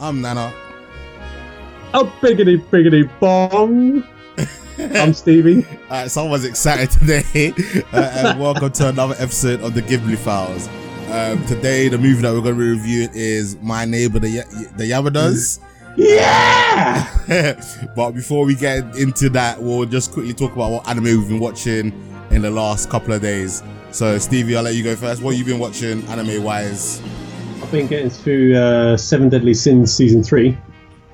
I'm Nana. A biggity biggity bong. I'm Stevie. Alright, someone's excited today. uh, and welcome to another episode of the Ghibli Files. Um, today, the movie that we're going to be reviewing is My Neighbor the, y- the Yamadas. Yeah. but before we get into that, we'll just quickly talk about what anime we've been watching in the last couple of days. So, Stevie, I'll let you go first. What have you been watching anime wise? I've been getting through uh, Seven Deadly Sins season three.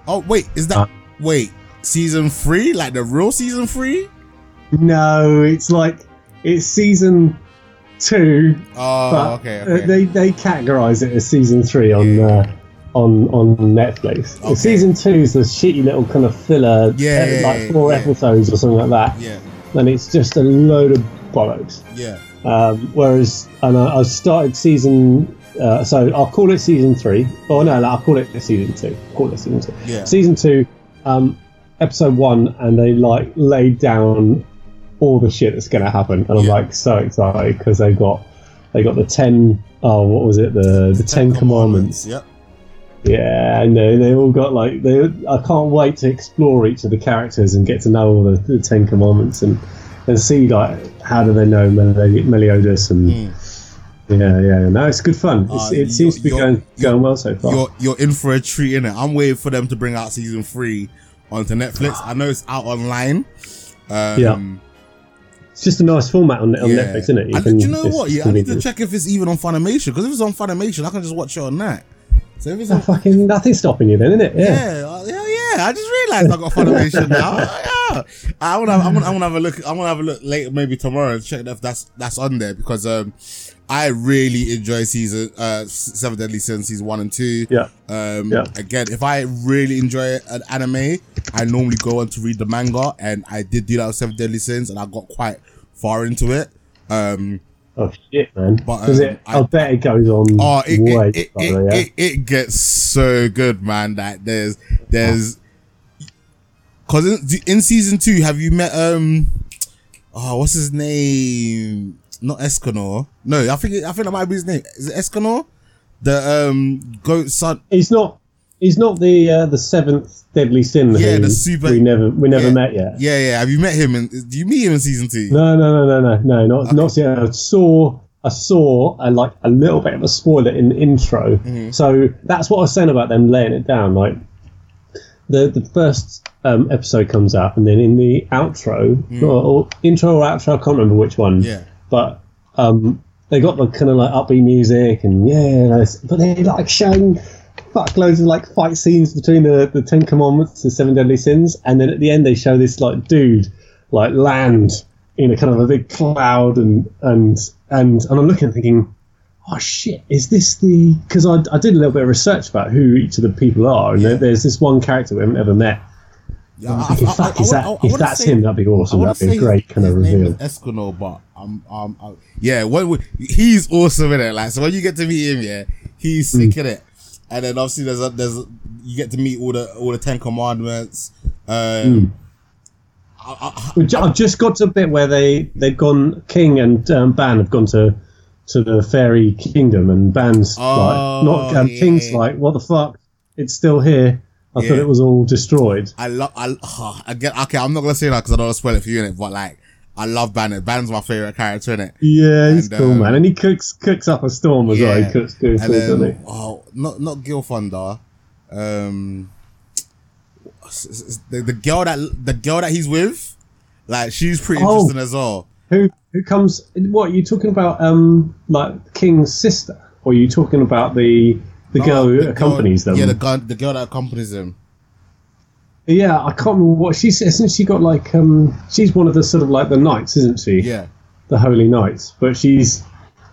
Oh, wait, is that. Uh. wait, season three? Like the real season three? No, it's like it's season two, Oh, okay, uh, okay. they they categorize it as season three on Yeah. uh, on on Netflix. Okay. Season two is the shitty little kind of filler, Yeah, uh, yeah, like four yeah. episodes or something like that, yeah, and it's just a load of bollocks. yeah. Um, whereas, and I, I started season, uh, so I'll call it season three. Oh no, no, I'll call it season two. Call it season two. Yeah. Season two, um, episode one, and they like laid down all the shit that's going to happen, and I'm like so excited because they got they got the ten. Oh, what was it? The the Ten, Commandments. Yep. Yeah, I know. They all got like they. I can't wait to explore each of the characters and get to know all the, the Ten Commandments and and see like how do they know Mel- Meliodas and yeah, yeah. No, it's good fun. It's. Uh, it seems to be going going well so far. You're you're in for a treat in it. I'm waiting for them to bring out season three onto Netflix. I know it's out online. Um, Yeah. It's just a nice format on, on yeah. Netflix, isn't it? And do you know what? Yeah, I need to check if it's even on Funimation because if it's on Funimation, I can just watch it on that. So if it's on, Fucking nothing stopping you then, isn't it? Yeah. yeah, uh, yeah, yeah. I just realized I got Funimation now. Yeah. I want to. I want to have a look. I want to have a look later, maybe tomorrow, and check if that's that's on there because um, I really enjoy season uh Seven Deadly Sins season one and two. Yeah. Um, Yeah. again, if I really enjoy an anime, I normally go on to read the manga, and I did do that with Seven Deadly Sins, and I got quite far into it. Um, Oh shit, man. But, um, it? I- I, bet it goes on oh, it way it, it, further, it, yeah. it, it gets so good, man. That there's there's because in, in season two, have you met um oh what's his name? Not Escanor. No, I think I think that might be his name. Is it Escanor? The um goat son. He's not. He's not the uh, the seventh deadly sin. Yeah, the super- We never we never yeah. met yet. Yeah, yeah. Have you met him? In, do you meet him in season two? No, no, no, no, no, no, not not yet. I saw I saw a, like a little bit of a spoiler in the intro. Mm-hmm. So that's what I was saying about them laying it down. Like the the first um, episode comes out, and then in the outro or, or intro or outro, I can't remember which one. Mm. Yeah. But um, they got the kind of like upbeat music and yeah, but they like showing fuck loads of like fight scenes between the, the Ten Commandments, the Seven Deadly Sins, and then at the end they show this like dude like land in a kind of a big cloud and and and and I'm looking thinking, oh shit, is this the? Because I, I did a little bit of research about who each of the people are, and there, there's this one character we haven't ever met. Yeah, I'm thinking, fuck, is that, if that's him, that'd be awesome. That'd be a great kind of reveal. Escanor, but um, um, um yeah, when we, he's awesome in it. Like, so when you get to meet him, yeah, he's Mm. sick in it. And then obviously there's a, there's a, you get to meet all the all the Ten Commandments. Um, Mm. I- I've just got to a bit where they they've gone. King and um, Ban have gone to to the fairy kingdom, and Ban's Oh, like not um, yeah. King's like, what the fuck? It's still here. I thought it was all destroyed. I love. I, oh, I get okay. I'm not gonna say that because I don't want to spoil it for you in it. But like, I love Ban. Ban's my favorite character in it. Yeah, he's And, cool, um, man, and he cooks cooks up a storm as well. Yeah. He cooks good And food, doesn't he? then, oh, not not Gilthunder. Um, the, the girl that the girl that he's with, like she's pretty Oh. interesting as well. Who who comes? What are you talking about? Um, like King's sister, or are you talking about the the girl who The accompanies girl, them? Yeah, the girl, the girl that accompanies him. Yeah, I can't remember what she says. Isn't she got like um? She's one of the sort of like the knights, isn't she? Yeah, the holy knights. But she's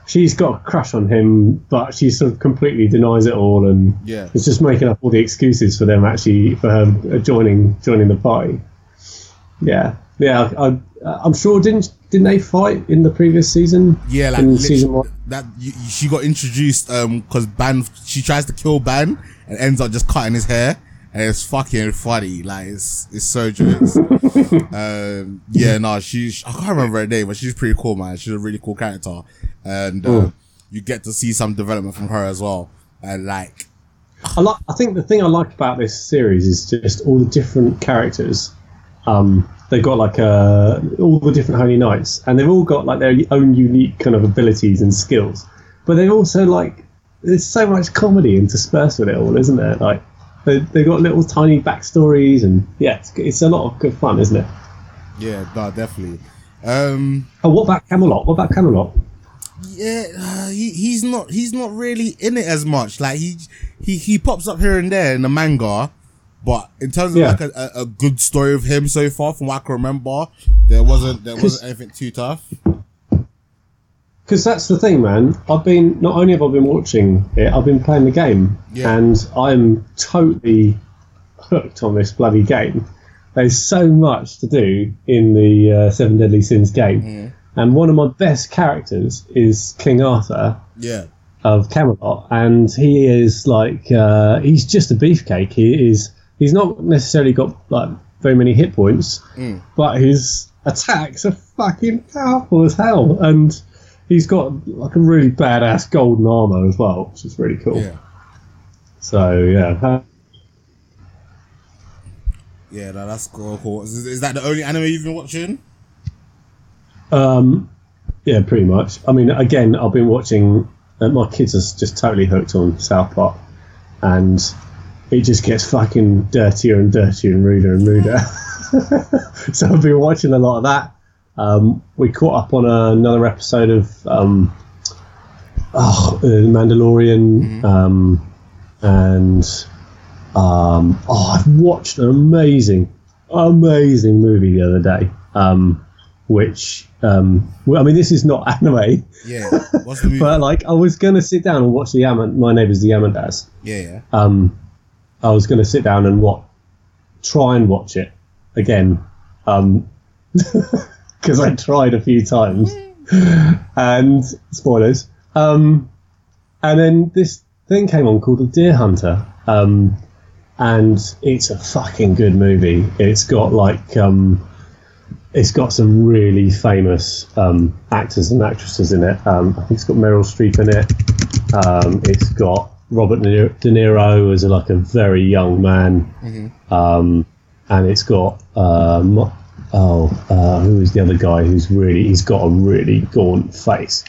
she's got a crush on him, but she sort of completely denies it all, and Yeah. is just making up all the excuses for them actually for her joining joining the party. Yeah, yeah. I, I'm sure didn't didn't they fight in the previous season? yeah, like in season one. that you, she got introduced um because Ban she tries to kill Ban and ends up just cutting his hair. And it's fucking funny, like it's it's so jokes. um, yeah, no, she's I can't remember her name, but she's pretty cool, man. She's a really cool character, and uh, you get to see some development from her as well. And like, I like. I think the thing I like about this series is just all the different characters. Um, they've got like uh, all the different holy knights, and they've all got like their own unique kind of abilities and skills. But they've also like there's so much comedy interspersed with it all, isn't there? Like they they've got little tiny backstories, and yeah, it's, it's a lot of good fun, isn't it? Yeah, no, definitely. Um, Oh, what about Camelot? What about Camelot? yeah, uh, he, he's not he's not really in it as much. Like he he he pops up here and there in the manga, but in terms of Yeah. like a, a, a good story of him so far, from what I can remember, there wasn't there wasn't anything too tough. Because that's the thing, man. I've been not only have I been watching it, I've been playing the game, Yeah. and I'm totally hooked on this bloody game. There's so much to do in the uh, Seven Deadly Sins game, and one of my best characters is King Arthur Yeah, of Camelot, and he is like uh, he's just a beefcake. He is he's not necessarily got like very many hit points, but his attacks are fucking powerful as hell, and he's got like a really badass golden armor as well, which is really cool. yeah, So yeah, yeah. No, that's cool. cool. Is, is that the only anime you've been watching? um, yeah, pretty much. I mean, again, I've been watching. Uh, my kids are just totally hooked on South Park, and it just gets fucking dirtier and dirtier and ruder and ruder. so I've been watching a lot of that. Um, we caught up on another episode of um, oh, uh, Mandalorian, um, and um, oh, I've watched an amazing, amazing movie the other day. Um, which um, well, I mean, this is not anime, Yeah. What's the movie? but like I was gonna sit down and watch the Yaman. My neighbours the Yamandas yeah, yeah. um, I was going to sit down and what try and watch it again because I tried a few times. And spoilers. Um, and then this thing came on called The Deer Hunter. Um, and it's a fucking good movie. It's got like um, it's got some really famous um, actors and actresses in it. Um, I think it's got Meryl Streep in it. Um, it's got Robert De Niro- as a, like a very young man, um, and it's got uh, oh, uh, who is the other guy who's really he's got a really gaunt face.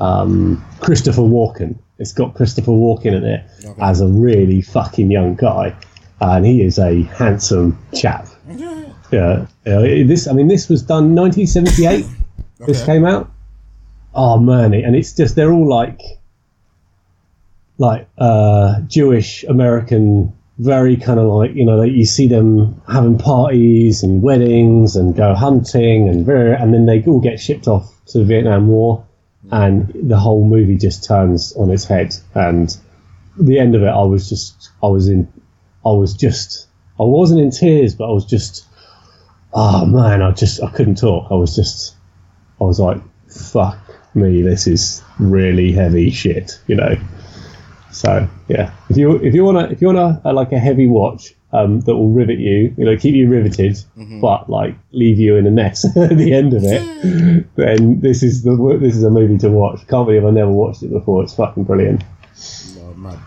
Um, Christopher Walken. It's got Christopher Walken in it Okay. as a really fucking young guy, and he is a handsome chap. Yeah, yeah, this I mean this was done 1978. This came out. Oh man, and it's just they're all like like uh, Jewish American, very kind of like you know you see them having parties and weddings and go hunting and and then they all get shipped off to the Vietnam War, and the whole movie just turns on its head. And the end of it, I was just I was in I was just I wasn't in tears, but I was just oh man, I just I couldn't talk. I was just I was like fuck me, this is really heavy shit, you know. So yeah, if you if you wanna if you wanna uh, like a heavy watch um, that will rivet you, you know, keep you riveted, but like leave you in a mess at the end of it, then this is the this is a movie to watch. Can't believe I never watched it before. It's fucking brilliant. Oh, man.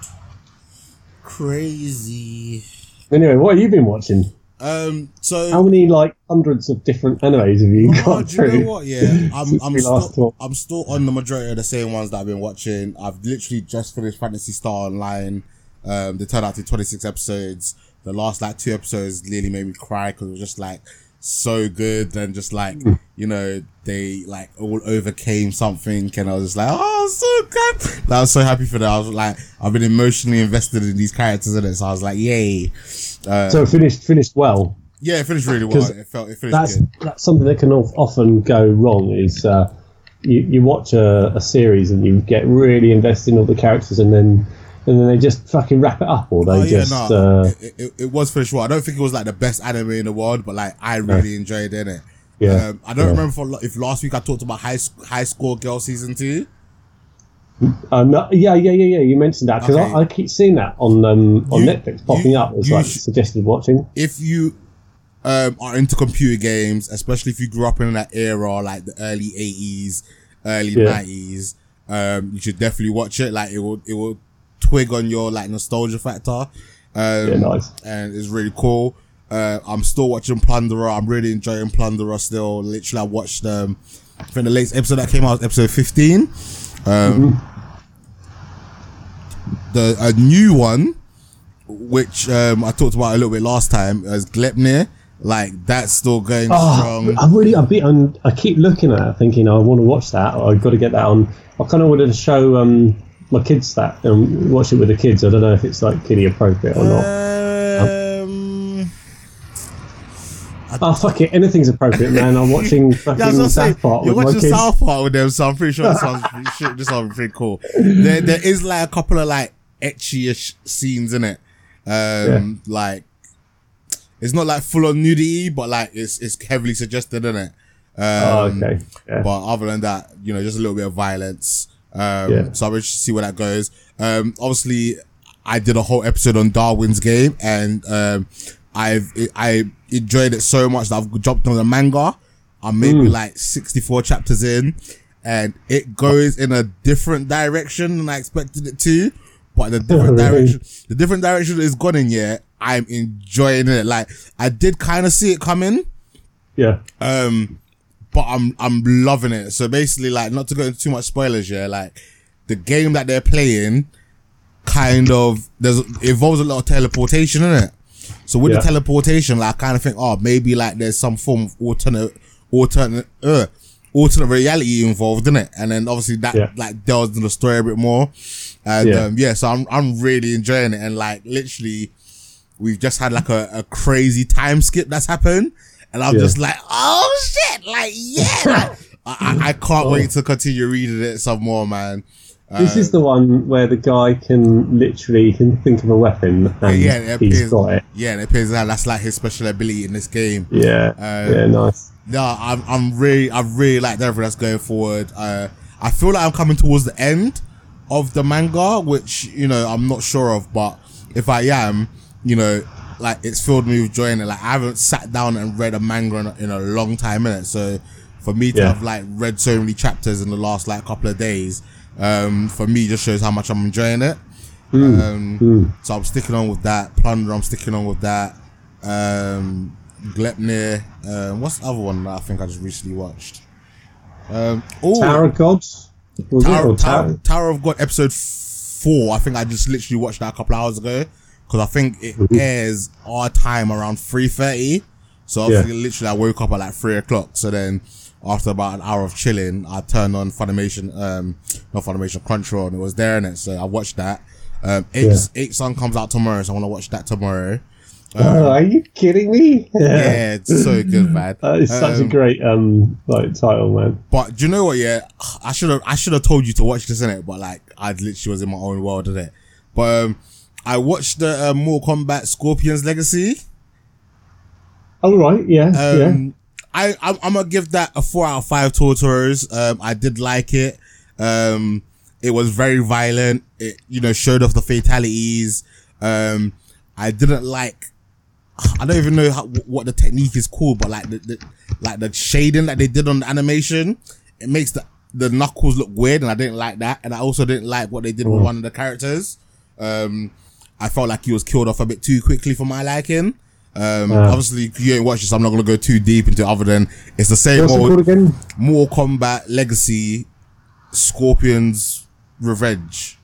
Crazy. Anyway, what have you been watching? Um. So. How many like hundreds of different animes have you Oh, got do you through? know what? Yeah, I'm I'm still? I'm still on the majority of the same ones that I've been watching. I've literally just finished Phantasy Star Online. Um, they turned out to 26 episodes. The last like two episodes really made me cry because it was just like so good and just like Hmm. you know they like all overcame something and I was just like oh so good. I was so happy for that. I was like I've been emotionally invested in these characters in it, so I was like yay. Uh, So it finished finished well. yeah, it finished really well It felt it finished That's good. that's something that can often go wrong. Is uh, you you watch a, a series and you get really invested in all the characters and then and then they just fucking wrap it up or they Oh, just no, uh, it, it, it was finished well. I don't think it was like the best anime in the world, but like I really enjoyed it. innit? Yeah. Um, I don't Yeah. remember for, if last week I talked about high Hi Score Girl season two. no, yeah yeah yeah yeah you mentioned that because Okay. I, I keep seeing that on um, on You- Netflix popping you- up as like sh- suggested watching. If you um, are into computer games, especially if you grew up in that era, like the early eighties, early Yeah. nineties, um, you should definitely watch it. Like it will it will twig on your like nostalgia factor. Um, Yeah, nice. And it's really cool. Uh, I'm still watching Plunderer. I'm really enjoying Plunderer still. Literally, I watched, um, I think the latest episode that came out was episode 15. Um, Mm-hmm. the, a new one, which, um, I talked about a little bit last time, is Glepnir. Like, that's still going Oh, strong. I really, I'm, I keep looking at it, thinking I want to watch that. I've got to get that on. I kind of wanted to show um, my kids that and watch it with the kids. I don't know if it's like kiddie appropriate or not. Um, Oh fuck it, anything's appropriate, man. I'm watching fucking Yeah, I was gonna say, South Park you're with my watching kids. South Park with them, so I'm pretty sure this sounds pretty, this sounds pretty cool. There, there is like a couple of like ecchi-ish scenes in it. Um, like it's not like full on nudity, but like it's it's heavily suggested in it. Um, Oh, okay. Yeah. But other than that, you know, just a little bit of violence. Um, Yeah. so I'm interested to see where that goes. Um, obviously, I did a whole episode on Darwin's game, and um, I've I enjoyed it so much that I've jumped on the manga. I'm maybe Mm. like 64 chapters in, and it goes in a different direction than I expected it to. But the different Really? direction, the different direction it's gone in, yeah, I'm enjoying it. Like I did kind of see it coming. yeah. Um, but I'm I'm loving it. So basically, like, not to go into too much spoilers, yeah, like the game that they're playing, kind of there's involves a lot of teleportation in it. So with Yeah. the teleportation, like, I kind of think, oh, maybe like there's some form of alternate, alternate, uh, alternate reality involved in it, and then obviously that Yeah. like delves into the story a bit more. And Yeah. um, yeah, so I'm I'm really enjoying it, and like literally, we've just had like a, a crazy time skip that's happened, and I'm Yeah. just like, oh shit, like yeah, I, I, I can't wait to continue reading it some more, man. This is the one where the guy can literally can think of a weapon and yeah, it he's appears, got it. yeah, it appears that that's like his special ability in this game. Yeah. Um, yeah, nice. No, I'm I'm really I really like everything that's going forward. Uh, I feel like I'm coming towards the end of the manga, which you know I'm not sure of, but if I am, you know, like it's filled me with joy and. Like I haven't sat down and read a manga in a, in a long time in it, so for me to Yeah. have like read so many chapters in the last like couple of days, um, for me just shows how much I'm enjoying it. Um, so I'm sticking on with that. Plunder, I'm sticking on with that. Um, Glepnir. Um, what's the other one that I think I just recently watched? Um, oh, Tower of Gods? Tower, Tower, Tower? Tower of God episode four. I think I just literally watched that a couple hours ago because I think it Mm-hmm. airs our time around three thirty. So obviously, literally, I woke up at like three o'clock. So then, after about an hour of chilling, I turned on Funimation, um, not Funimation, Crunchyroll, and it was there in it. So I watched that. Um, eight, Yeah. eight Sun comes out tomorrow, so I want to watch that tomorrow. Oh, are you kidding me? Yeah, it's so good, man. That is such a Um, great um like title, man. But do you know what? Yeah, I should have I should have told you to watch this in it, but like I literally was in my own world in it. But um, I watched the uh, Mortal Kombat Scorpion's Legacy. Oh right, yeah, yeah. Um, I I'm, I'm gonna give that a four out of five Totoros. Um, I did like it. Um, it was very violent. It you know showed off the fatalities. Um, I didn't like. I don't even know how, what the technique is called, but like the, the like the shading that they did on the animation, it makes the the knuckles look weird, and I didn't like that. And I also didn't like what they did with one of the characters. Um, I felt like he was killed off a bit too quickly for my liking. Um, Yeah. obviously you ain't watched this, I'm not gonna go too deep into it other than it's the same What's old again? Mortal Kombat Legacy, Scorpion's Revenge.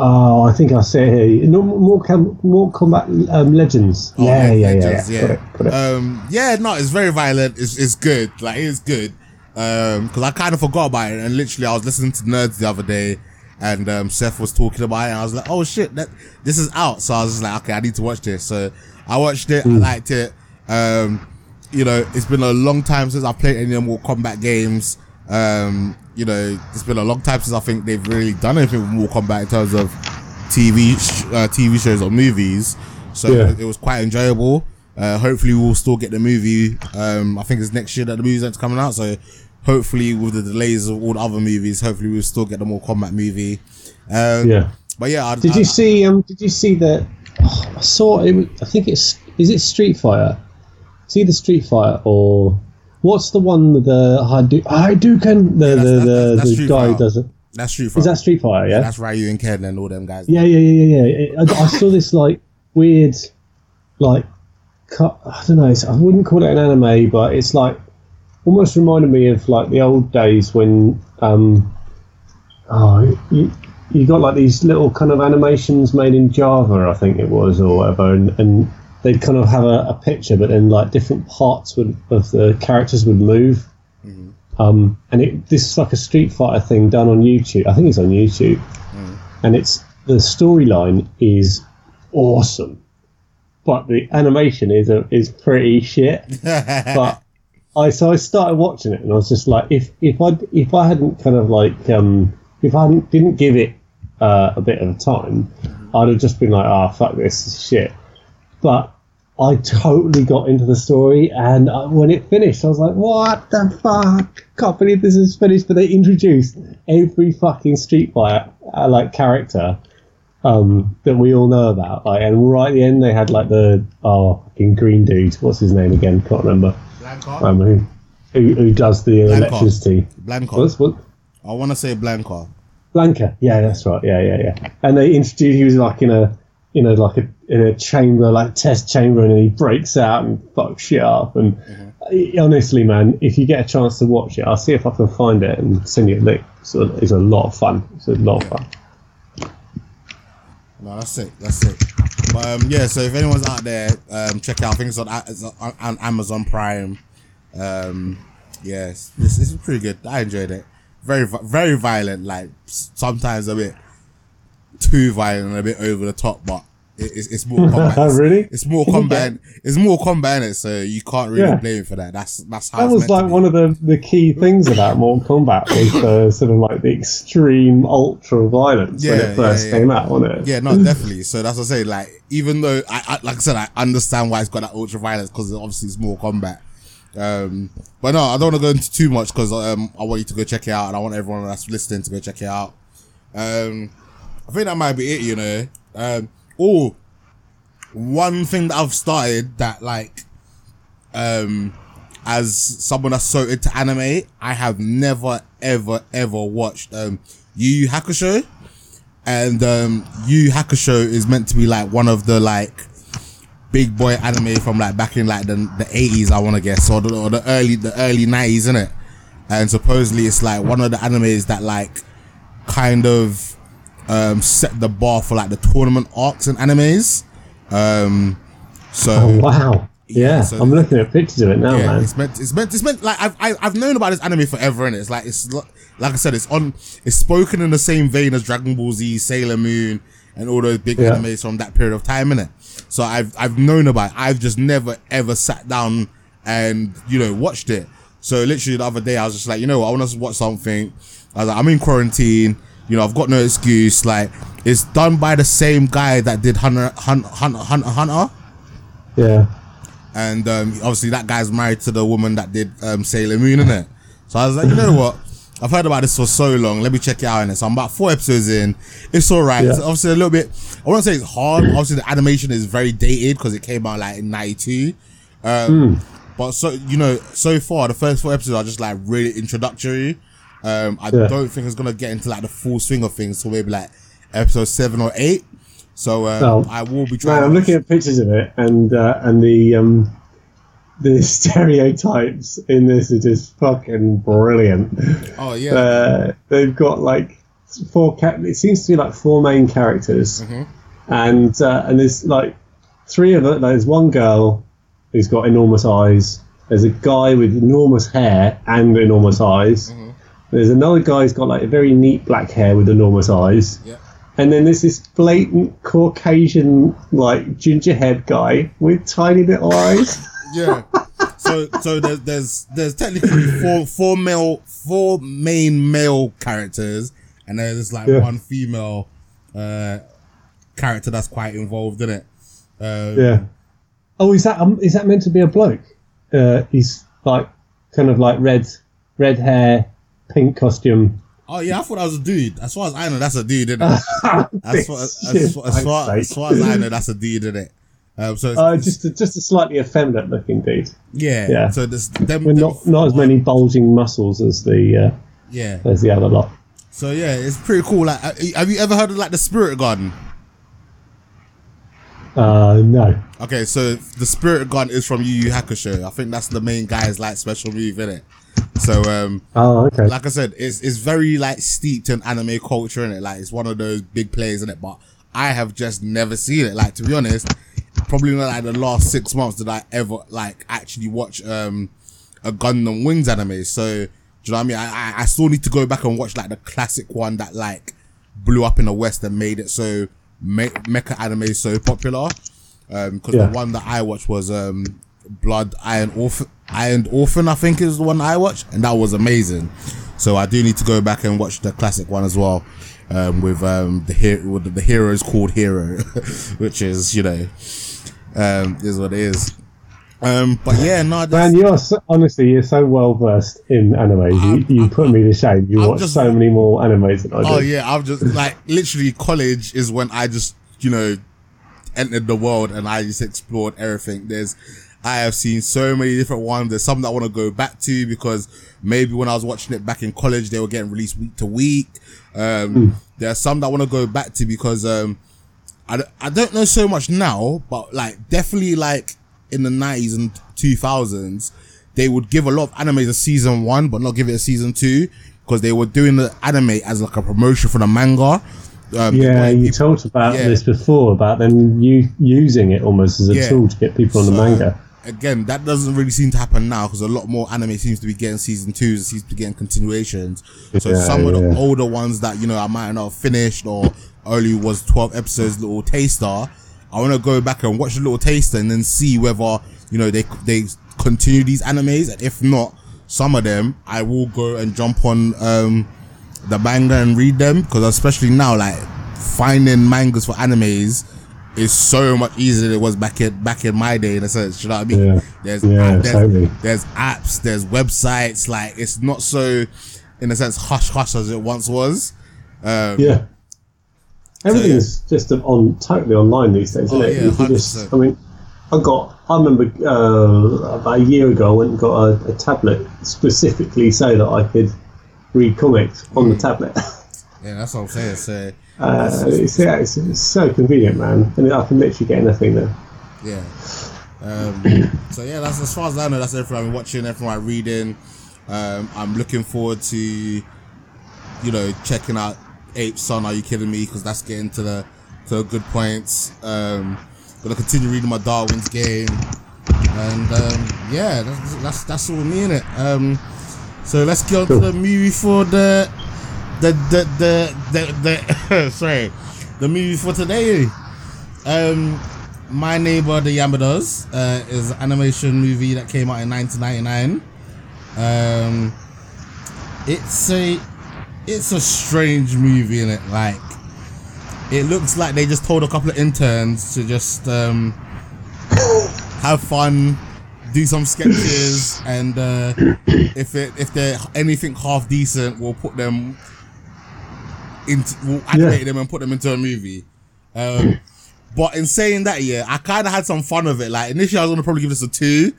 Oh, I think I say it here. No, more, more Combat um, Legends. Oh, yeah, yeah, yeah, Legends, yeah. It, got it. Um, yeah, no, it's very violent. It's it's good. Like it's good. Um, because I kind of forgot about it, and literally I was listening to Nerds the other day, and um, Seth was talking about it, and I was like, oh shit, that this is out. So I was just like, okay, I need to watch this. So I watched it. I liked it. Um, you know, it's been a long time since I've played any more combat games. Um, you know, it's been a long time since I think they've really done anything with Mortal Kombat in terms of TV sh- uh, TV shows or movies. So Yeah. it was quite enjoyable. Uh, hopefully we'll still get the movie. Um, I think it's next year that the movie's coming out. So hopefully with the delays of all the other movies, hopefully we'll still get the more combat movie. Um, yeah. But yeah, I, Did I- you see? Um, did you see that? Oh, I saw it. was- I think it's is it Street Fighter? See the Street Fighter or what's the one with the Hadou- Hadouken? The that's- the that's- the, that's the guy Fighter. does it. That's Street Fighter. Is that Street Fighter? Yeah. That's Ryu and Ken and all them guys. Yeah, yeah, yeah, yeah. yeah. I, I saw this like weird, like cut. I don't know. It's, I wouldn't call it an anime, but it's like almost reminded me of like the old days when um, oh, you, you got like these little kind of animations made in Java, I think it was, or whatever, and, and they'd kind of have a, a picture, but then like different parts would, of the characters would move. Um, and it, this is like a Street Fighter thing done on YouTube. I think it's on YouTube, and it's the storyline is awesome, but the animation is a, is pretty shit. but I so I started watching it, and I was just like, if if I if I hadn't kind of like um, if I hadn't, didn't give it uh, a bit of time, I'd have just been like, ah, fuck this is shit. But I totally got into the story, and uh, when it finished, I was like, "What the fuck? Can't believe this is finished." But they introduced every fucking Street Fighter uh, like character um, that we all know about. Like, and right at the end, they had like the oh fucking green dude. What's his name again? Can't remember. Blanka. Um, who, who who does the Blanka. electricity? Blanka. What's what? I want to say Blanka. Blanka. Yeah, that's right. Yeah, yeah, yeah. And they introduced he was like in a you know like a in a chamber like test chamber, and he breaks out and fucks shit up. And Mm-hmm. uh, honestly, man, if you get a chance to watch it, I'll see if I can find it and send you a link. So it's a lot of fun. It's a lot of fun. No, that's it. That's sick. Um, yeah, so if anyone's out there, um, check out. things on, on, on Amazon Prime. Um, yes, this, this is pretty good. I enjoyed it. Very, very violent. Like sometimes a bit too violent, a bit over the top, but it, it's, it's more combat. Really? It's more combat. It's more combat in it, so you can't really Yeah. blame it for that. That's that's how That was like one of the, the key things about Mortal Kombat was the sort of like the extreme ultra violence when Yeah, it first yeah, yeah. came out, wasn't it? Yeah, no, definitely. So that's what I say. Like, even though I, I like I said, I understand why it's got that ultra violence because obviously it's more combat. Um, but no, I don't want to go into too much because um, I want you to go check it out, and I want everyone that's listening to go check it out. Um, I think that might be it. You know. Um, oh, one thing that I've started that like, um, as someone that's so into anime, I have never, ever, ever watched um, Yu Yu Hakusho and um Yu Hakusho is meant to be like one of the like big boy anime from like back in like the the eighties, I want to guess, or the, or the early the early nineties, isn't it? And supposedly it's like one of the animes that like kind of um set the bar for like the tournament arcs and animes. Um, so Oh wow! Yeah, so- I'm looking at pictures of it now, yeah, man. it's meant. It's meant. It's meant. Like I've I- I've known about this anime forever, and it's like it's like I said, it's on. It's spoken in the same vein as Dragon Ball Z, Sailor Moon, and all those big Yeah. animes from that period of time, innit? So I've I've known about. It. I've just never ever sat down and you know watched it. So literally the other day, I was just like, you know what, I want to watch something. I was like, I'm in quarantine. You know, I've got no excuse. Like, it's done by the same guy that did Hunter Hunter Hunter Hunter. Yeah, and um, obviously that guy's married to the woman that did um, Sailor Moon, innit? So I was like, you know what? I've heard about this for so long. Let me check it out. And so I'm about four episodes in. It's all right. Yeah. It's obviously a little bit. I won't say it's hard. Obviously the animation is very dated because it came out like in '92. Um, But so you know, so far the first four episodes are just like really introductory. Um, I Yeah. don't think it's gonna get into like the full swing of things. So maybe like episode seven or eight. So um, Oh. I will be trying. man, I'm looking at pictures of it, and uh, and the um, the stereotypes in this are just fucking brilliant. Oh yeah. Uh, they've got like four. Ca- it seems to be like four main characters, and uh, and there's like three of it. There's one girl who's got enormous eyes. There's a guy with enormous hair and enormous eyes. There's another guy who's got like a very neat black hair with enormous eyes. Yeah. And then there's this blatant Caucasian, like ginger head guy with tiny little eyes. Yeah. So so there's there's there's technically four four male four main male characters and there's like Yeah. one female uh character that's quite involved in it. Um, Yeah. Oh, is that um, is that meant to be a bloke? Uh, he's like kind of like red, red hair, pink costume. Oh yeah, I thought that was a dude. As far as I know, that's a dude, isn't it? As far as, far, as, far, as far as I know, that's a dude, isn't it? Um, so it's, Uh, it's- just a, just a slightly effeminate looking dude, yeah, yeah. So this them, with them not not as many bulging muscles as the uh, yeah. as the other lot. So yeah, it's pretty cool. Like, uh, have you ever heard of like the Spirit Gun? Uh, no. Okay, so the Spirit Gun is from Yu Yu Hakusho. I think that's the main guy's like special move in it. So um, Oh, okay. like I said, it's it's very like steeped in anime culture and it. Like it's one of those big plays in it. But I have just never seen it. Like to be honest, probably not like the last six months did I ever like actually watch um a Gundam Wings anime. So do you know what I mean? I, I I still need to go back and watch like the classic one that like blew up in the West and made it so me- mecha anime so popular. Um, because Yeah. the one that I watched was um Blood Iron Orphan, Iron Orphan, I think is the one I watched, and that was amazing. So I do need to go back and watch the classic one as well, um, with um the hero, with the heroes called Hero, which is you know, um, is what it is. Um, but yeah, no, Man, you're so, honestly you're so well versed in anime. You, you put me to shame. You I'm watch just- so many more animes than I do. oh yeah, I'm just like literally college is when I just you know entered the world and I just explored everything. There's I have seen so many different ones. There's some that I want to go back to because maybe when I was watching it back in college, they were getting released week to week. Um, There are some that I want to go back to because um, I, don't- I don't know so much now, but like definitely like in the 90s and 2000s, they would give a lot of animes a season one, but not give it a season two because they were doing the anime as like a promotion for the manga. Um, Yeah, you people- talked about Yeah. this before about them you using it almost as a Yeah. tool to get people on the manga. Again, that doesn't really seem to happen now because a lot more anime seems to be getting season twos, seems to be getting continuations. So Yeah, some of the yeah. older ones that you know I might not have finished or only was twelve episodes, little taster. I want to go back and watch the little taster and then see whether you know they they continue these animes, and if not, some of them I will go and jump on um the manga and read them because especially now like finding mangas for animes is so much easier than it was back in back in my day in a sense. You know what I mean? Yeah. There's Yeah, there's, there's apps, there's websites. Like it's not so in a sense hush hush as it once was. Um, Yeah. Everything's just on totally online these days, isn't Oh, it? yeah, You can just, I mean, I got. I remember uh, about a year ago, I went and got a, a tablet specifically so that I could read comics on the Mm. tablet. yeah, that's what I'm saying. So Uh, it's, yeah, it's, it's so convenient, man. And I can literally get anything there. yeah. Um, so yeah, that's as far as I know. That's everything I'm watching, everything I'm reading. Um, I'm looking forward to, you know, checking out Ape Son. Are you kidding me? Because that's getting to the to the good points. Um, gonna continue reading my Darwin's game, and um, yeah, that's, that's that's all me in it. Um, so let's get on to the movie for the the the the the, the sorry, the movie for today. Um, my neighbor the Yamadas uh, is an animation movie that came out in 1999. Um, it's a it's a strange movie in it. Like it looks like they just told a couple of interns to just um, have fun, do some sketches, and uh, if it if they're anything half decent, we'll put them into we'll animate them and put them into a movie. Um, but in saying that, yeah, I kind of had some fun with it. Like initially, I was gonna probably give this a two,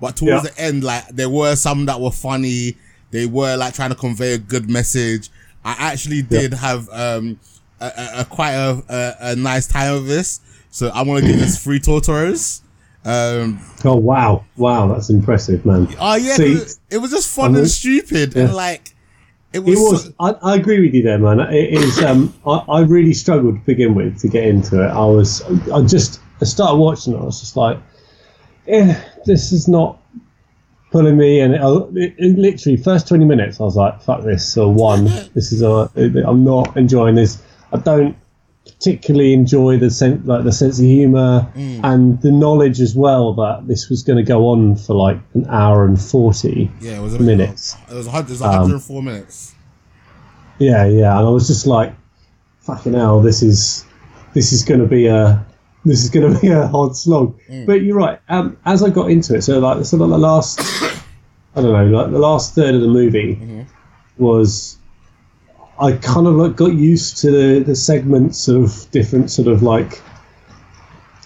but towards Yeah. the end, like there were some that were funny. They were like trying to convey a good message. I actually did have um a, a, a quite a, a, a nice time of this. So I'm gonna give this three Totoros. Um, Oh wow, wow, that's impressive, man. oh yeah, See, it, was just fun Mhm. and stupid and like it was. It was. so- I, I agree with you there, man. It is. Um, I, I really struggled to begin with to get into it. I was. I just. I started watching it. I was just like, yeah, this is not pulling me. And it, it, it literally first twenty minutes, I was like, fuck this. Or one, this is. A, I'm not enjoying this. I don't particularly enjoy the sense, like the sense of humor and the knowledge as well that this was going to go on for like an hour and forty. yeah, it was minutes. It was, 100, it was Um, 104 minutes. Yeah, yeah, and I was just like, "Fucking hell, this is this is going to be a this is going to be a hard slog." But you're right. Um, as I got into it, so like, so like the last, I don't know, like the last third of the movie was, I kind of like got used to the, the segments of different sort of like,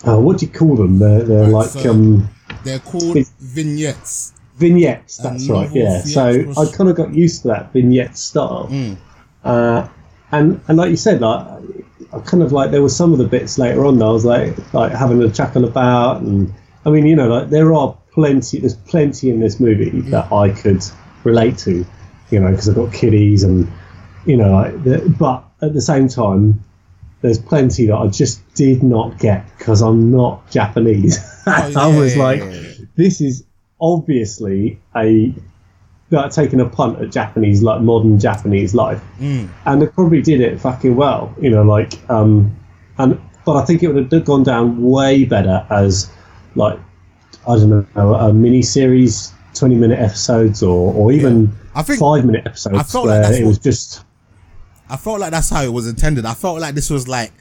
uh, what do you call them? They're they're like so- um They're called vignettes. vignettes. That's right. Yeah. So I kind of got used to that vignette style. Mm. Uh, and and like you said, like I kind of like there were some of the bits later on that I was like like having a chuckle about, and I mean, you know, like there are plenty, there's plenty in this movie that I could relate to, you know, because I've got kiddies and you know, like the, but at the same time, there's plenty that I just did not get because I'm not Japanese. Oh, I was like, yeah, yeah. this is obviously a like taking a punt at Japanese like modern Japanese life, Mm. and they probably did it fucking well. You know, like um, and but I think it would have gone down way better as like I don't know a mini series, twenty minute episodes, or or even I think- five minute episodes I felt where that's it was just I felt like that's how it was intended. I felt like this was like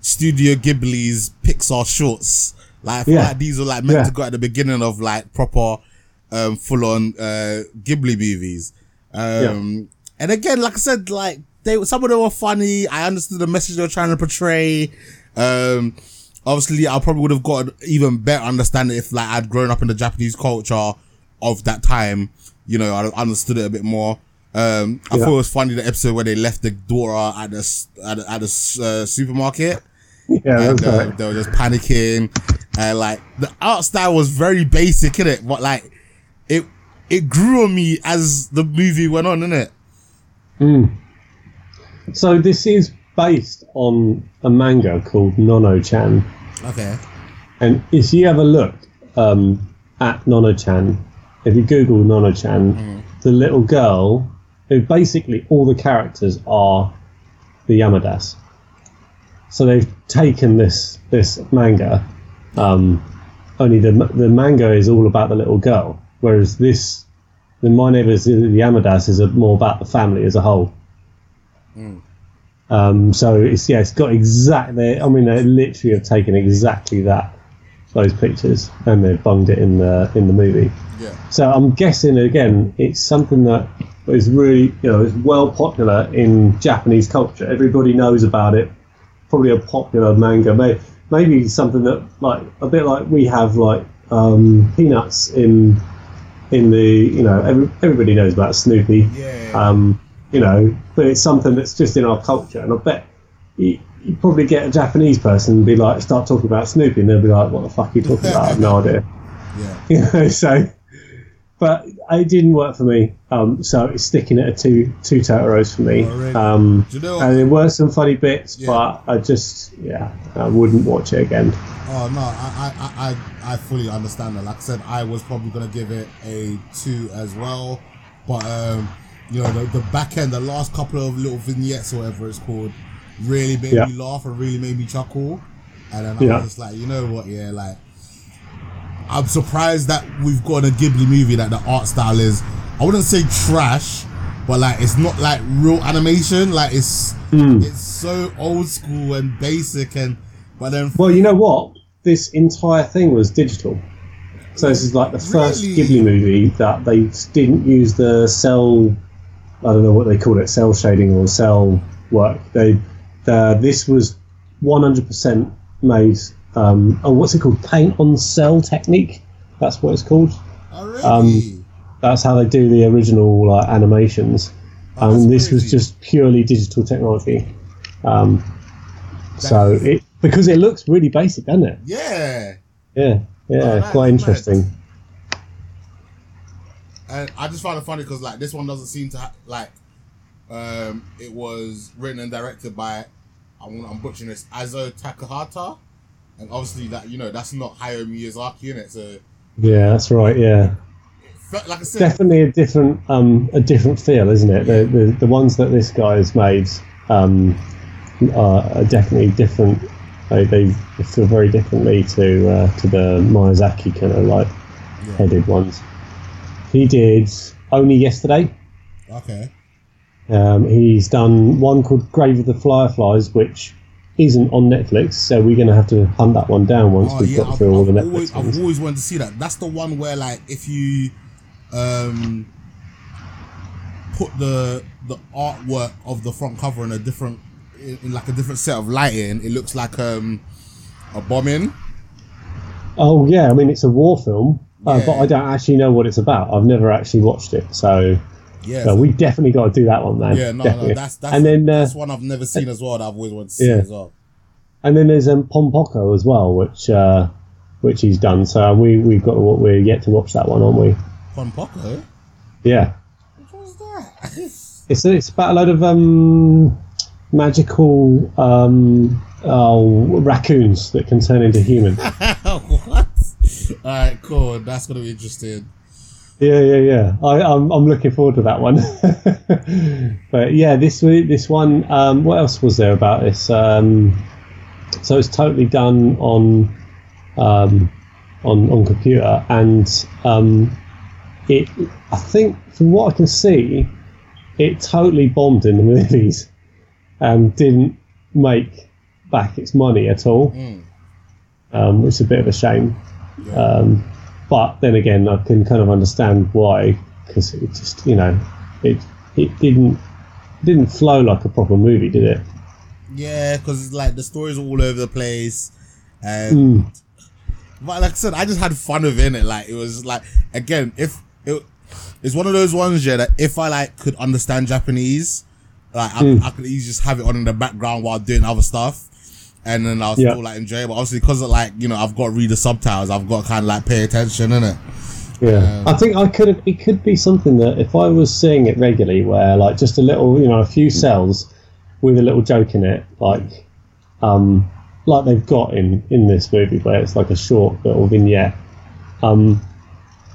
Studio Ghibli's Pixar shorts. Like I feel Yeah. like these were like meant Yeah. to go at the beginning of like proper, um, full on uh Ghibli movies. Um, and again, like I said, like they some of them were funny. I understood the message they were trying to portray. Um, obviously, I probably would have got an even better understanding if like I'd grown up in the Japanese culture of that time. You know, I understood it a bit more. Um, I Yeah. thought it was funny the episode where they left the daughter at the at at the uh, supermarket yeah, and uh, right. they were just panicking. And like the art style was very basic in it, but like it it grew on me as the movie went on, innit? So this is based on a manga called Nono-chan, Okay. and if you have a look um, at Nono-chan, if you Google Nono-chan, the little girl, who basically all the characters are the Yamadas. So they've taken this this manga, um, only the the manga is all about the little girl, whereas this, the My Neighbors the Yamadas is a, more about the family as a whole. Um, so it's yeah, it's got exactly. I mean, they literally have taken exactly that those pictures and they've bunged it in the in the movie. Yeah. So I'm guessing again, it's something that is really you know it's well popular in Japanese culture. Everybody knows about it. Probably a popular manga. Maybe, maybe something that like a bit like we have like um, peanuts in in the you know every, everybody knows about Snoopy. Yeah. Um, you know, but it's something that's just in our culture, and I bet you, you probably get a Japanese person and be like, start talking about Snoopy, and they'll be like, "What the fuck are you talking about? I have no idea." yeah. You know, so, but it didn't work for me. Um, so it's sticking at a two two Totoros for me. Oh, really? Um, you know- and there were some funny bits, Yeah. but I just yeah, I wouldn't watch it again. Oh no, I, I, I, I fully understand that. Like I said, I was probably gonna give it a two as well, but um, you know, the, the back end, the last couple of little vignettes or whatever it's called, really made Yeah. me laugh and really made me chuckle. And then I Yeah. was just like, you know what, yeah, like I'm surprised that we've got a Ghibli movie that the art style is, I wouldn't say trash, but like it's not like real animation. Like it's Hmm. it's so old school and basic and but then Well, you know what? This entire thing was digital. So this is like the first Really? Ghibli movie that they didn't use the cel. I don't know what they call it, cel shading or cel work. They, this was 100% made. Um, oh, what's it called? Paint on cel technique. That's what it's called. already. um, That's how they do the original uh, animations. Oh, and this was just purely digital technology. Um, so is- it because it looks really basic, doesn't it? yeah. Yeah, yeah, Oh, quite interesting. And I just found it funny because like this one doesn't seem to ha- like um it was written and directed by I'm, I'm butchering this Azo Takahata, and obviously that you know that's not Hayao Miyazaki in it. So Yeah, that's right. Yeah, like I said, definitely a different, um, a different feel, isn't it? The the, the ones that this guy has made um, are, are definitely different. They, they feel very differently to uh, to the Miyazaki kind of like Yeah. headed ones. He did only yesterday. okay, Um, he's done one called Grave of the Fireflies, which isn't on Netflix, so we're going to have to hunt that one down once oh we've yeah, got I've, through all the I've Netflix always, ones. I've always wanted to see that. That's the one where like if you um put the the artwork of the front cover in a different in, in like a different set of lighting, it looks like um a bombing. Oh yeah, I mean it's a war film, uh, but I don't actually know what it's about. I've never actually watched it, so Yeah, So so- we definitely got to do that one, man. yeah, no, definitely. no, that's that's and then uh, that's one I've never seen as well. That I've always wanted to see Yeah. as well. and then there's um, Pom Poko as well, which uh, which he's done. So we we've got we're yet to watch that one, aren't we? Pom Poko, Yeah, what was that? it's it's about a load of um, magical um, oh, raccoons that can turn into human. what? All right, cool. That's gonna be interesting. Yeah, yeah, yeah. I, I'm, I'm looking forward to that one. but yeah, this this one. Um, what else was there about this? Um, so it's totally done on um, on on computer, and um, it. I think from what I can see, it totally bombed in the movies and didn't make back its money at all, Mm. um, which is a bit of a shame. Yeah. But then again, I can kind of understand why because it just you know it it didn't didn't flow like a proper movie, did it? Yeah, because like the stories all over the place, and Mm. but like I said, I just had fun within it. Like it was like again, if it, it's one of those ones, yeah, that if I like could understand Japanese, like I, Mm. I could easily just have it on in the background while doing other stuff, and then I'll Yeah. still like it. But obviously, because of like you know, I've got to read the subtitles, I've got to kind of like pay attention, innit? Yeah, I think I could have. It could be something that if I was seeing it regularly, where like just a little, you know, a few cels with a little joke in it, like, um, like they've got in in this movie, where it's like a short little vignette. Um,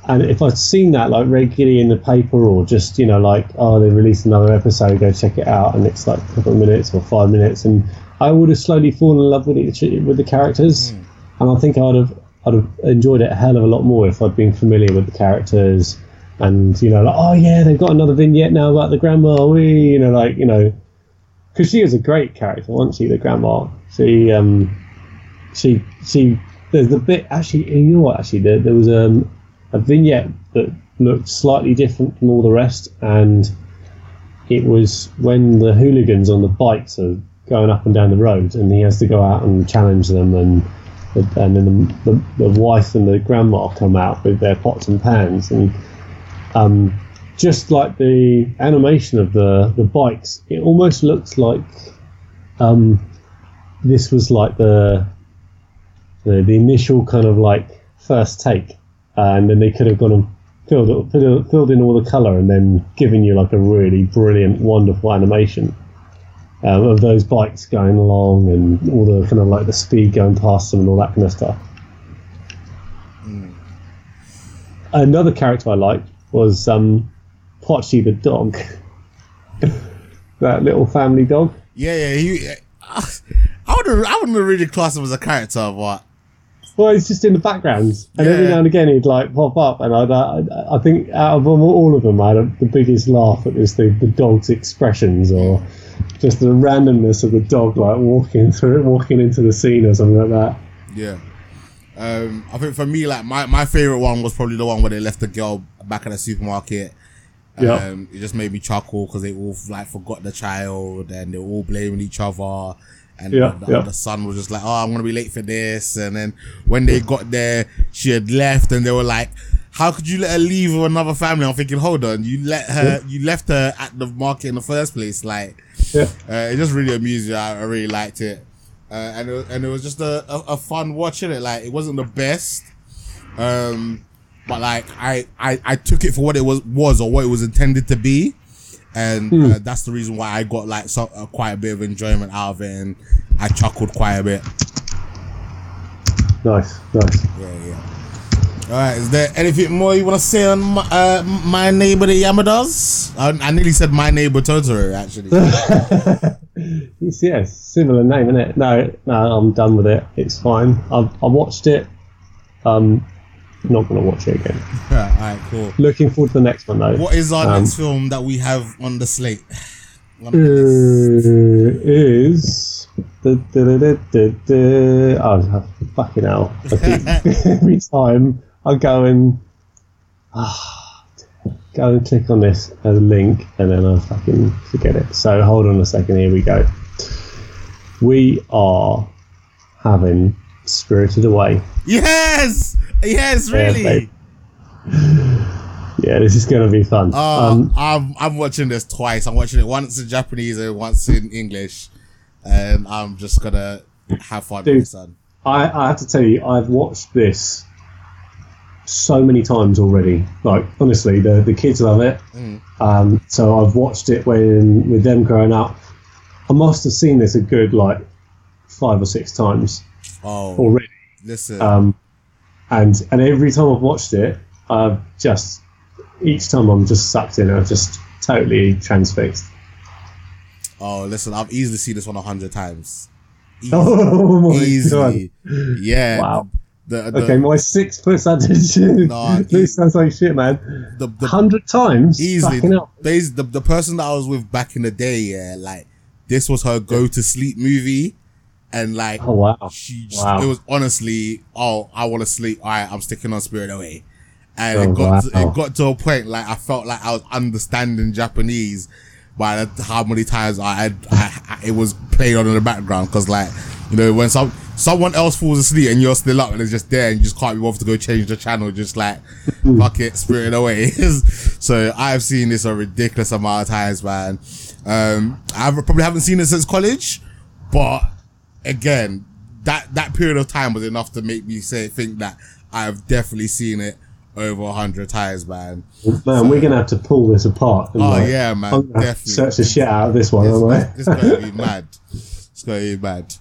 and if I'd seen that like regularly in the paper, or just you know, like oh, they released another episode, go check it out, and it's like a couple of minutes or five minutes, and I would have slowly fallen in love with it with the characters, and I think I'd have I'd have enjoyed it a hell of a lot more if I'd been familiar with the characters, and you know, like oh yeah, they've got another vignette now about the grandma, we you know, like you know, because she was a great character, wasn't she? The grandma, she um, she she there's the bit actually you know what actually there, there was um, a vignette that looked slightly different from all the rest and it was when the hooligans on the bikes are going up and down the road and he has to go out and challenge them and and then the, the, the wife and the grandma come out with their pots and pans and um, just like the animation of the, the bikes it almost looks like um, this was like the, the the initial kind of like first take, and then they could have gone and filled filled, filled in all the color and then given you like a really brilliant, wonderful animation um, of those bikes going along and all the kind of like the speed going past them and all that kind of stuff. Another character I liked was um, Pochi the dog, that little family dog. Yeah, yeah. He, I wouldn't, I wouldn't really class him as a character, but Well, he's just in the background, and every now and again he'd like pop up, and I'd, I, I think out of all of them, I had the biggest laugh at this the, the dog's expressions or just the randomness of the dog like walking through, walking into the scene or something like that. Yeah. Um, I think for me, like my, my favorite one was probably the one where they left the girl back at the supermarket. Yeah. Um, it just made me chuckle because they all like forgot the child and they were all blaming each other. And Yeah, the, yeah. the son was just like, "Oh, I'm gonna be late for this." And then when they got there, she had left, and they were like, "How could you let her leave with another family?" I'm thinking, "Hold on, you let her, you left her at the market in the first place." Like, Yeah, uh, it just really amused me. I, I really liked it, uh, and it, and it was just a, a, a fun watching it. Like it wasn't the best, um, but like I, I I took it for what it was was or what it was intended to be, and uh, that's the reason why I got like so, uh, quite a bit of enjoyment out of it, and I chuckled quite a bit. nice, nice. Yeah, yeah. All right, is there anything more you want to say on my, uh, my neighbor the Yamadas? I, I nearly said my neighbor Totoro actually. It's, yeah, similar name, isn't it? No, no, I'm done with it. It's fine. I've I watched it. Um, not gonna watch it again. All right, cool. Looking forward to the next one though. What is our Um, next film that we have on the slate? Uh, is the the the the the oh fucking hell! I keep, every time I go and ah, go and click on this as a link, and then I fucking forget it. So hold on a second. Here we go. We are having Spirited Away. Yes, yes, really. babe. Yeah, this is gonna be fun. Uh, um, I'm I'm watching this twice. I'm watching it once in Japanese and once in English, and I'm just gonna have fun Dude. with it, son. I, I have to tell you, I've watched this so many times already. Like honestly, the the kids love it. Mm. Um, so I've watched it when with them growing up. I must have seen this a good like five or six times Oh, already. listen, Um, and and every time I've watched it, I've just each time I'm just sucked in. I'm just totally transfixed. oh, listen. I've easily seen this one a hundred times. Easy- Oh my easily, yeah. Wow. The, the, Okay, my six percentage. No, this sounds like shit, man. the, the, Hundred times, easily hell. the, the person that I was with back in the day, yeah, like this was her go to sleep movie, and like Oh wow! she just, Wow. it was honestly, oh, I want to sleep. All right, I'm sticking on Spirit Away, and Oh, it got to, it got to a point like I felt like I was understanding Japanese by the, how many times I, had, I, I it was playing on in the background because like you know when some someone else falls asleep and you're still up and it's just there and you just can't be bothered to go change the channel just like fuck it Spirit Away. so I've seen this a ridiculous amount of times, man. Um, I probably haven't seen it since college, but again, that that period of time was enough to make me say think that I've definitely seen it over a hundred times, man. Man, we're gonna have to pull this apart. Oh, like, yeah, man, I'm gonna have to definitely. Search the shit out of this one, am I? It's, gonna be mad. It's gonna be mad.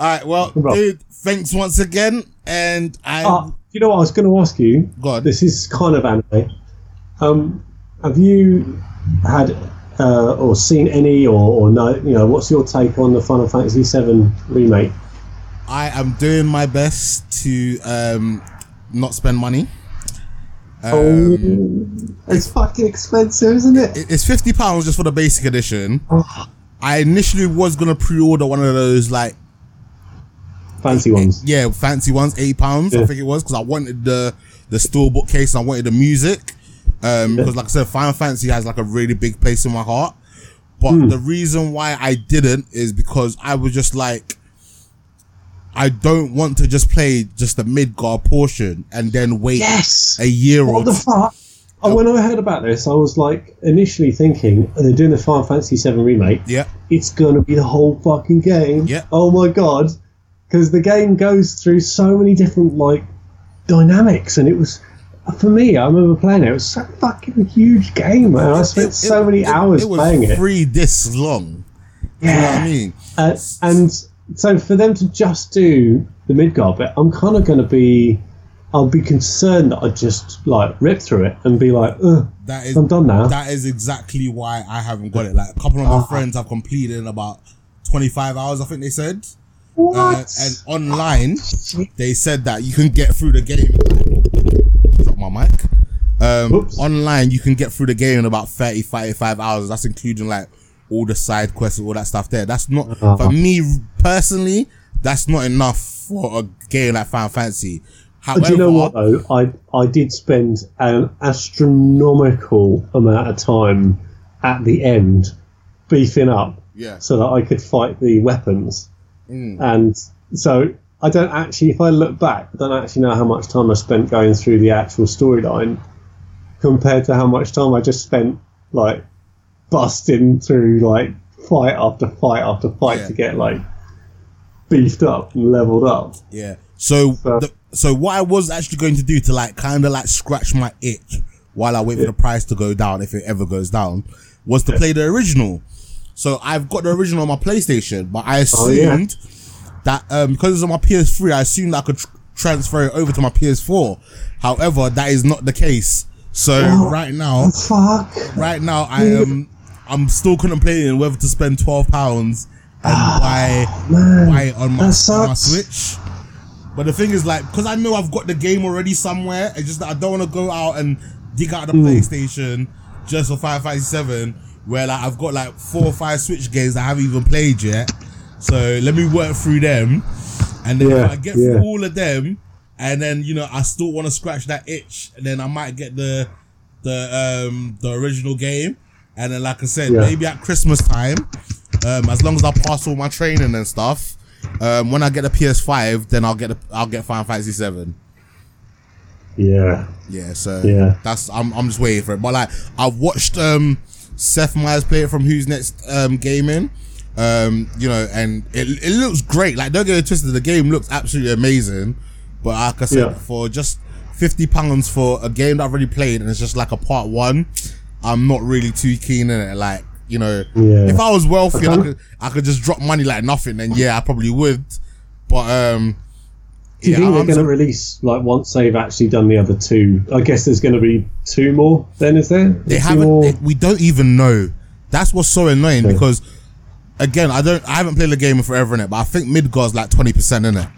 All right, well, dude, thanks once again, and I Ah, you know what I was going to ask you? Go on. This is kind of anime. Um, have you had uh, or seen any or, or no? You know, what's your take on the Final Fantasy VII remake? I am doing my best to um not spend money. Um, oh, it's fucking expensive, isn't it? it- it's fifty pounds just for the basic edition. Oh, I initially was gonna pre-order one of those like fancy ones. yeah fancy ones, eighty pounds I think it was because I wanted the the steelbook case and I wanted the music. Um, because like I said, Final Fantasy has like a really big place in my heart. But Hmm. the reason why I didn't is because I was just like, I don't want to just play just the Midgar portion and then wait Yes. a year or What the two. fuck? Oh, when I heard about this, I was like initially thinking oh, they're doing the Final Fantasy VII remake. Yeah, It's gonna be the whole fucking game. Yeah. Oh my god, because the game goes through so many different like dynamics, and it was for me. I remember playing it. It was so fucking huge game, man. I spent It- so many it- hours it was playing it. Three discs long. You know what I mean? Uh, and so for them to just do the Midgar bit, I'm kind of going to be. I'll be concerned that I just like rip through it and be like, Ugh, That is I'm done now. that is exactly why I haven't got it. Like a couple of my Ah. friends have completed in about twenty five hours. I think they said. what? Uh, and online, they said that you can get through the game. My mic. Um, Oops. online, you can get through the game in about 30, 35 hours. That's including like all the side quests and all that stuff there. That's not, Uh-huh. for me personally, that's not enough for a game like Final Fantasy. However, Do you know what though? I I did spend an astronomical amount of time at the end beefing up Yeah. so that I could fight the weapons. Mm. And so I don't actually, if I look back, I don't actually know how much time I spent going through the actual storyline compared to how much time I just spent like busting through like fight after fight after fight Yeah. to get like beefed up and leveled up. Yeah. So, So- the, so what I was actually going to do to like kind of like scratch my itch while I wait for the price to go down, if it ever goes down, was to play the original. So I've got the original on my PlayStation, but I Oh, yeah. assumed that um, because it's on my PS3, I assumed I could tr- transfer it over to my PS4. However, that is not the case. So Oh. right now, Fuck. right now I am I'm still contemplating whether to spend twelve pounds and buy Man, buy it on my, on my. Switch. But the thing is, like, because I know I've got the game already somewhere, it's just that I don't want to go out and dig out the Hmm. PlayStation just for Final Fantasy Seven, where like I've got like four or five Switch games I haven't even played yet. So let me work through them, and then Yeah, if I get yeah. through all of them, and then you know I still want to scratch that itch, and then I might get the the um the original game, and then like I said, Yeah. maybe at Christmas time, um, as long as I pass all my training and stuff, um, when I get the PS5, then I'll get the, I'll get Final Fantasy Seven. Yeah. Yeah, so Yeah. that's I'm I'm just waiting for it. But like I've watched um Seth Meyers play it from Who's Next um gaming. Um, you know, and it it looks great. Like don't get it twisted, the game looks absolutely amazing. But like I said, Yeah. for just fifty pounds for a game that I've already played and it's just like a part one, I'm not really too keen in it. Like, you know, Yeah. if I was wealthy, I could I could just drop money like nothing, then yeah, I probably would. But um Do you yeah, think they're going to release like once they've actually done the other two? I guess there's going to be two more. Then is there? They haven't. they- we don't even know. That's what's so annoying Okay. because, again, I don't. I haven't played the game in forever in it, but I think Midgar's like twenty percent in it.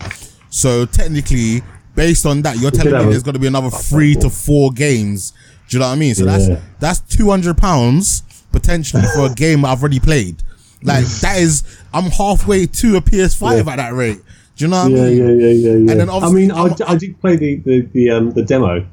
So technically, based on that, you're telling me there's going to be another three to four games. Do you know what I mean? So Yeah. that's that's two hundred pounds potentially for a game I've already played. Like that is, I'm halfway to a PS5 Yeah. at that rate. Do you know what yeah, I mean? yeah, yeah, yeah, yeah. And then I obviously mean, I, I'm- I did play the the the, um, the demo,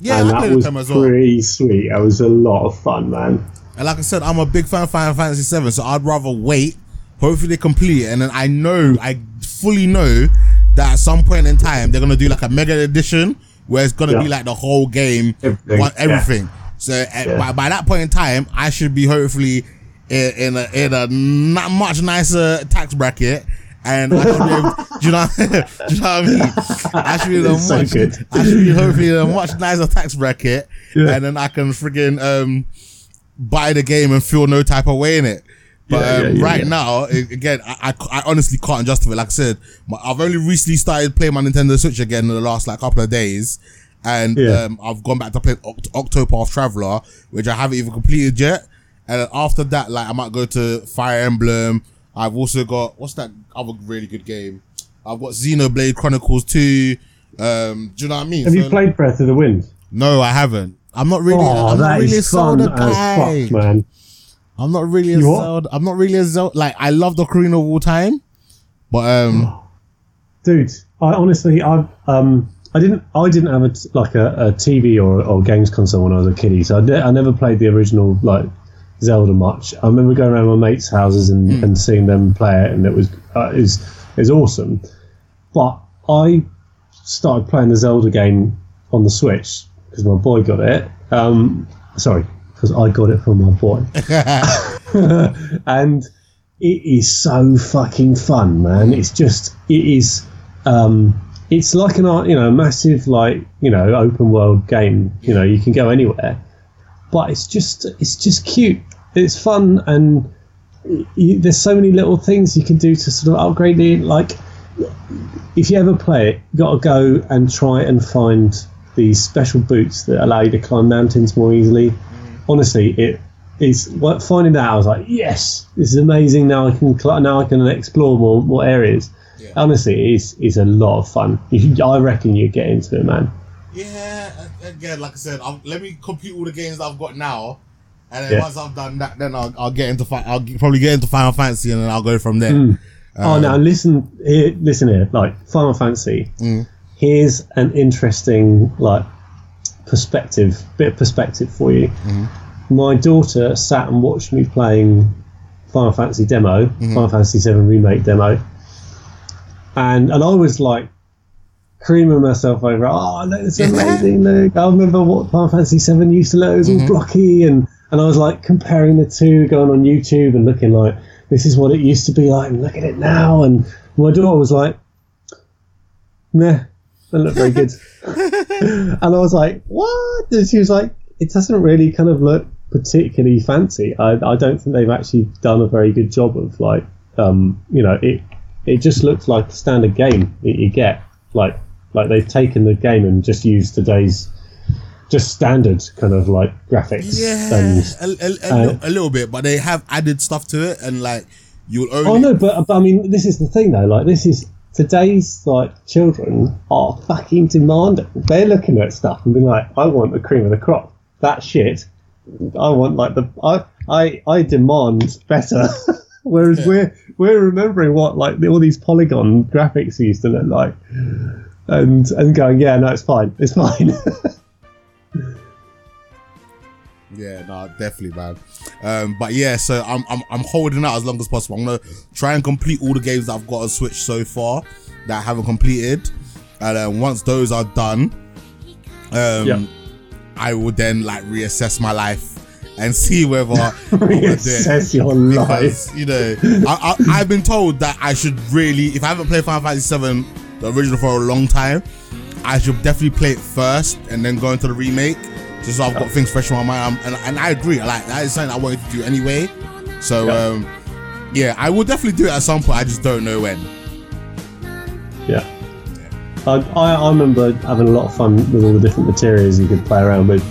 Yeah, and I that was as well. pretty sweet. That was a lot of fun, man. And like I said, I'm a big fan of Final Fantasy 7, so I'd rather wait. Hopefully they complete it, and then I know, I fully know that at some point in time they're gonna do like a mega edition where it's gonna Yeah. be like the whole game, Everything, one- yeah. everything. So uh, by, by that point in time, I should be hopefully in, in a in a not much nicer tax bracket. And I should be able, do you know, do you know what I mean? I should be in a so much, good. I should be hopefully in a much nicer tax bracket, Yeah. and then I can friggin' um, buy the game and feel no type of way in it. But Yeah, um, yeah, right now, again, I, I, I honestly can't justify it. Like I said, my, I've only recently started playing my Nintendo Switch again in the last like couple of days. And um, I've gone back to play Oct- Octopath Traveler, which I haven't even completed yet. And after that, like I might go to Fire Emblem. I've also got what's that other really good game? I've got Xenoblade Chronicles 2. Um, do you know what I mean? Have you played Breath of the Wild? No, I haven't. I'm not really. Oh, I'm not that really a is fun Zelda as guy. fuck, man. I'm not really a You? Zelda. I'm not really a Zelda. Like I love the Ocarina of all time, but um, dude i honestly i um i didn't i didn't have a t- like a, a tv or, or games console when i was a kiddie so I, ne- I never played the original like zelda much i remember going around my mates houses and, and seeing them play it and it was uh, it was awesome but i started playing the zelda game on the switch because my boy got it um sorry because i got it from my boy and it is so fucking fun, man. It's just it is. Um, it's like an art, you know, massive like you know open world game. You know, you can go anywhere, but it's just it's just cute. It's fun and you, there's so many little things you can do to sort of upgrade it. Like if you ever play it, you got to go and try and find these special boots that allow you to climb mountains more easily. Honestly, it is what finding that I was like, yes, this is amazing. Now I can cl- now I can explore more more areas. Yeah. Honestly, it's it's a lot of fun. I reckon you get into it, man. yeah. Again, like I said, i let me complete all the games that I've got now, and then Yeah. once I've done that, then I'll, I'll get into. Fi- I'll probably get into Final Fantasy, and then I'll go from there. Mm. Um, oh, now listen here, listen here. Like Final Fantasy. Mm. Here's an interesting like perspective, bit of perspective for you. Mm-hmm. My daughter sat and watched me playing Final Fantasy demo, mm-hmm. Final Fantasy Seven remake demo, and and I was like creaming myself over. Oh, look, it's amazing! Look, I remember what Final Fantasy Seven used to look. It was all mm-hmm. blocky, and and I was like comparing the two, going on YouTube and looking like this is what it used to be like, and look at it now. And my daughter was like, meh, doesn't look very good. and I was like, what? And she was like, it doesn't really kind of look particularly fancy. I, I don't think they've actually done a very good job of like, um, you know, it it just looks like a standard game that you get. Like like they've taken the game and just used today's just standard kind of like graphics. Yeah, And, a, a, a, uh, li- a little bit, but they have added stuff to it, and like you'll only. Oh no, but, but I mean, this is the thing though. Like, this is today's like children are fucking demanding. They're looking at stuff and being like, "I want the cream of the crop." That shit. I want like the I I I demand better. Whereas Yeah. we're we're remembering what like all these polygon graphics used to look like, and and going, yeah, no, it's fine, it's fine. Yeah, no, definitely, man. Um, but yeah, so I'm, I'm I'm holding out as long as possible. I'm gonna try and complete all the games that I've got on Switch so far that I haven't completed, and then once those are done, um, Yeah. I will then like reassess my life and see whether I wanna do it. Reassess your life. you know I, I, I've been told that I should really, if I haven't played Final Fantasy VII, the original for a long time, I should definitely play it first and then go into the remake, just so I've got things fresh in my mind. And, and I agree, like that is something I wanted to do anyway. So Yeah. um, yeah, I will definitely do it at some point. I just don't know when. Yeah. I, I, I remember having a lot of fun with all the different materials you could play around with.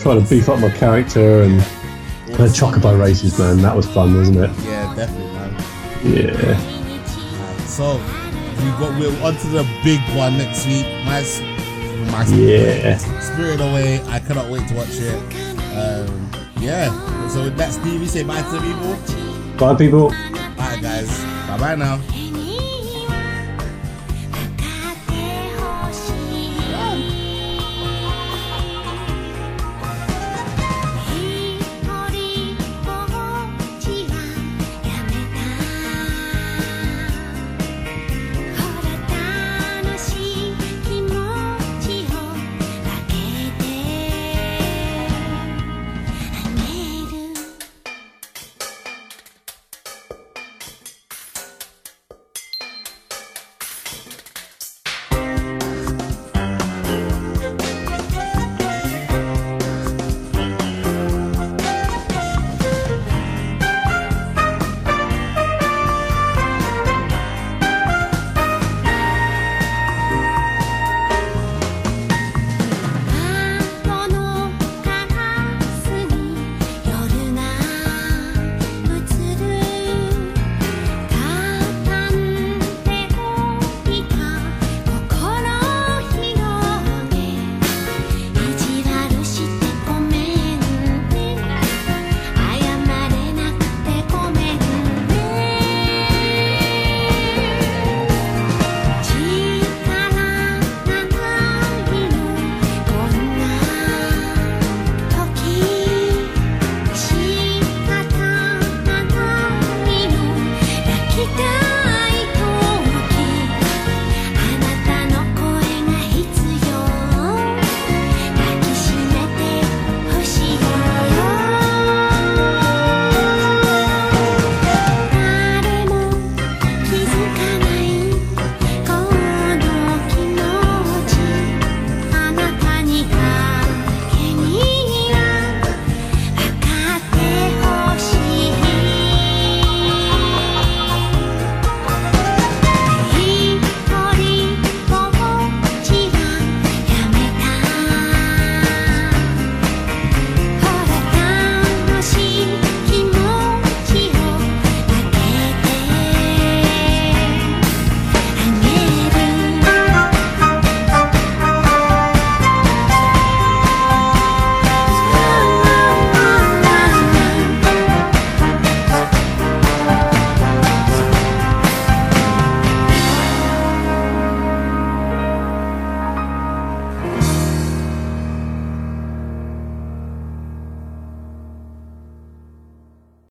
Trying to beef up my character and the chocobo races, man. That was fun, wasn't it? Yeah, definitely, man. Yeah. So we got we're on to the big one next week. My my Yeah. Spirit Away. I cannot wait to watch it. Um, yeah. So with that, Steve, you say bye to the people. Bye, people. Bye, guys. Bye bye now.